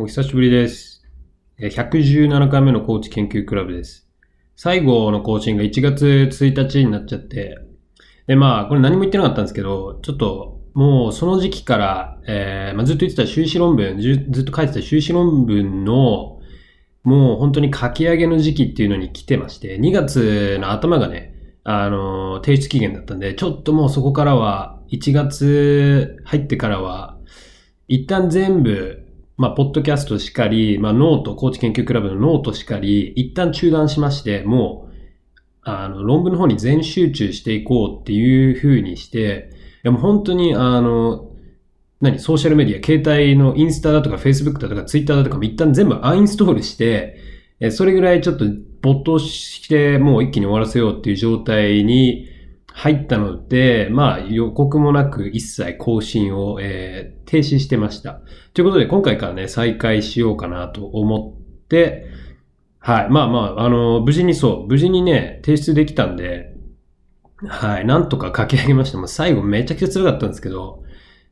お久しぶりです。117回目のコーチ研究クラブです。最後の更新が1月1日になっちゃって、で、まあ、これ何も言ってなかったんですけど、ちょっと、もうその時期から、えーまあ、ずっと言ってた修士論文、ずずっと書いてた修士論文の、もう本当に書き上げの時期っていうのに来てまして、2月の頭がね、あの、提出期限だったんで、ちょっともうそこからは、1月入ってからは、一旦全部、まあ、ポッドキャストしかり、まあ、ノート、コーチ研究クラブのノートしかり、一旦中断しまして、もう、あの、論文の方に全集中していこうっていう風にして、でも本当に、あの、何、ソーシャルメディア、携帯のインスタだとか、フェイスブックだとか、ツイッターだとかも一旦全部アンインストールして、それぐらいちょっと没頭して、もう一気に終わらせようっていう状態に入ったので、まあ予告もなく一切更新を、えー停止してました。ということで今回からね、再開しようかなと思って、はい。まあまあ、あの、無事にそう、無事にね、提出できたんで、はい。なんとか書き上げました。もう最後めちゃくちゃ辛かったんですけど、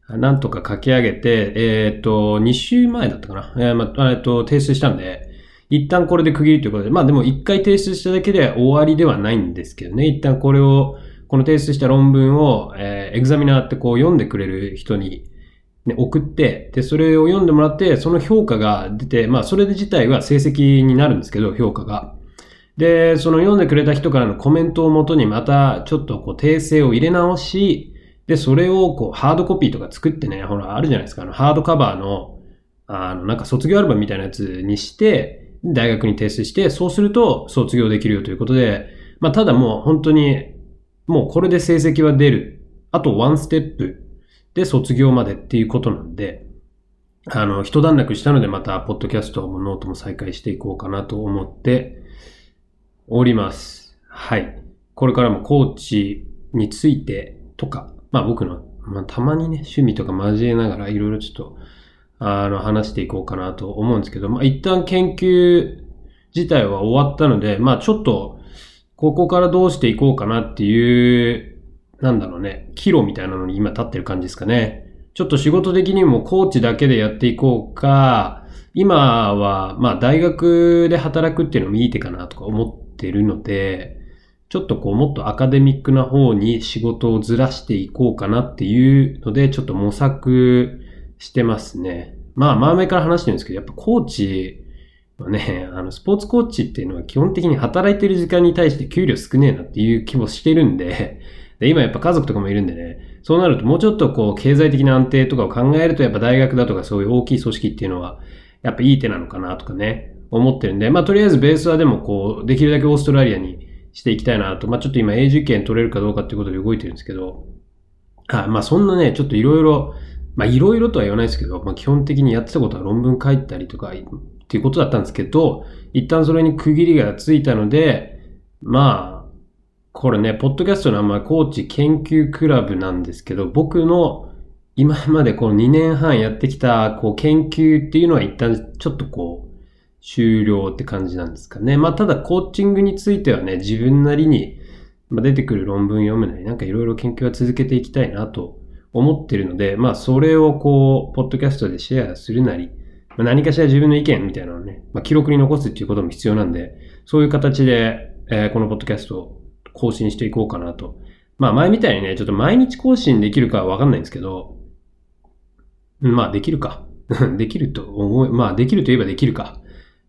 なんとか書き上げて、えっ、と、2週前だったかな。えーまあ、えっ、と、提出したんで、一旦これで区切りということで、まあでも一回提出しただけで終わりではないんですけどね。一旦これを、この提出した論文を、えーエグザミナーってこう読んでくれる人に、ね、送って、で、それを読んでもらって、その評価が出て、まあそれ自体は成績になるんですけど、評価が。で、その読んでくれた人からのコメントをもとにまたちょっとこう訂正を入れ直し、で、それをこうハードコピーとか作ってね、ほら、あるじゃないですか、あのハードカバーの、あの、なんか卒業アルバムみたいなやつにして、大学に提出して、そうすると卒業できるよということで、まあただもう本当に、もうこれで成績は出る。あとワンステップで卒業までっていうことなんで、あの、一段落したのでまた、ポッドキャストもノートも再開していこうかなと思っております。はい。これからもコーチについてとか、まあ僕の、まあたまにね、趣味とか交えながらいろいろちょっと、あの、話していこうかなと思うんですけど、まあ一旦研究自体は終わったので、まあちょっと、ここからどうしていこうかなっていう、なんだろうね、岐路みたいなのに今立ってる感じですかね。ちょっと仕事的にもコーチだけでやっていこうか、今は、まあ大学で働くっていうのもいい手かなとか思ってるので、ちょっとこうもっとアカデミックな方に仕事をずらしていこうかなっていうので、ちょっと模索してますね。まあ前々から話してるんですけど、やっぱコーチはね、あの、スポーツコーチっていうのは基本的に働いてる時間に対して給料少ねえなっていう気もしてるんで、で、今やっぱ家族とかもいるんでね、そうなるともうちょっとこう経済的な安定とかを考えるとやっぱ大学だとかそういう大きい組織っていうのはやっぱいい手なのかなとかね、思ってるんで、まあとりあえずベースはでもこう、できるだけオーストラリアにしていきたいなと、まあちょっと今永住権取れるかどうかっていうことで動いてるんですけど、はい、まあそんなね、ちょっといろいろ、まあいろいろとは言わないですけど、まあ基本的にやってたことは論文書いたりとかっていうことだったんですけど、一旦それに区切りがついたので、まあ、これね、ポッドキャストの名前、コーチ研究クラブなんですけど、僕の今までこの2年半やってきた、こう、研究っていうのは一旦ちょっとこう、終了って感じなんですかね。まあ、ただ、コーチングについてはね、自分なりに、ま、出てくる論文読むなり、なんかいろいろ研究は続けていきたいなと思ってるので、まあ、それをこう、ポッドキャストでシェアするなり、ま、何かしら自分の意見みたいなのをね、まあ、記録に残すっていうことも必要なんで、そういう形で、えーこのポッドキャストを更新していこうかなと。まあ前みたいにね、ちょっと毎日更新できるかはわかんないんですけど、まあできるか。できると思う、まあできると言えばできるか。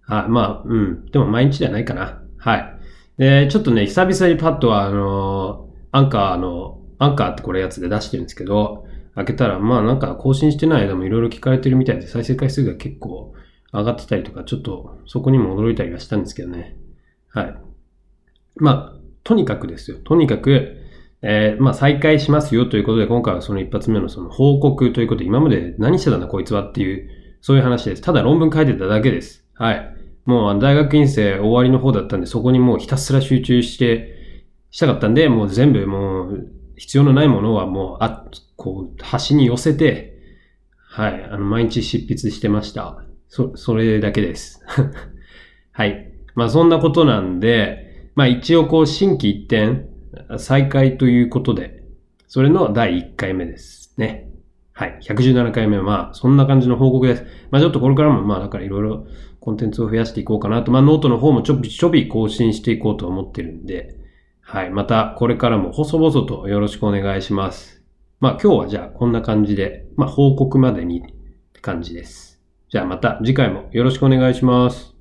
あまあ、うん。でも毎日ではないかな。はい。で、ちょっとね、久々にパッとは、あのアンカーの、アンカーってこれやつで出してるんですけど、開けたら、まあなんか更新してない間もいろいろ聞かれてるみたいで、再生回数が結構上がってたりとか、ちょっとそこにも驚いたりはしたんですけどね。はい。まあ、とにかくですよ。とにかく、えーまあ再開しますよということで、今回はその一発目のその報告ということで、今まで何してたんだこいつはっていう、そういう話です。ただ論文書いてただけです。はい。もう大学院生終わりの方だったんで、そこにもうひたすら集中して、したかったんで、もう全部もう必要のないものはもう、あ、こう、端に寄せて、はい。あの、毎日執筆してました。そ、それだけです。はい。まあそんなことなんで、まあ一応こう新規一点再開ということで、それの第1回目ですね。はい。117回目は、そんな感じの報告です。まあちょっとこれからもまあだからいろいろコンテンツを増やしていこうかなと。まあノートの方もちょびちょび更新していこうと思ってるんで、はい。またこれからも細々とよろしくお願いします。まあ今日はじゃあこんな感じで、まあ報告までにって感じです。じゃあまた次回もよろしくお願いします。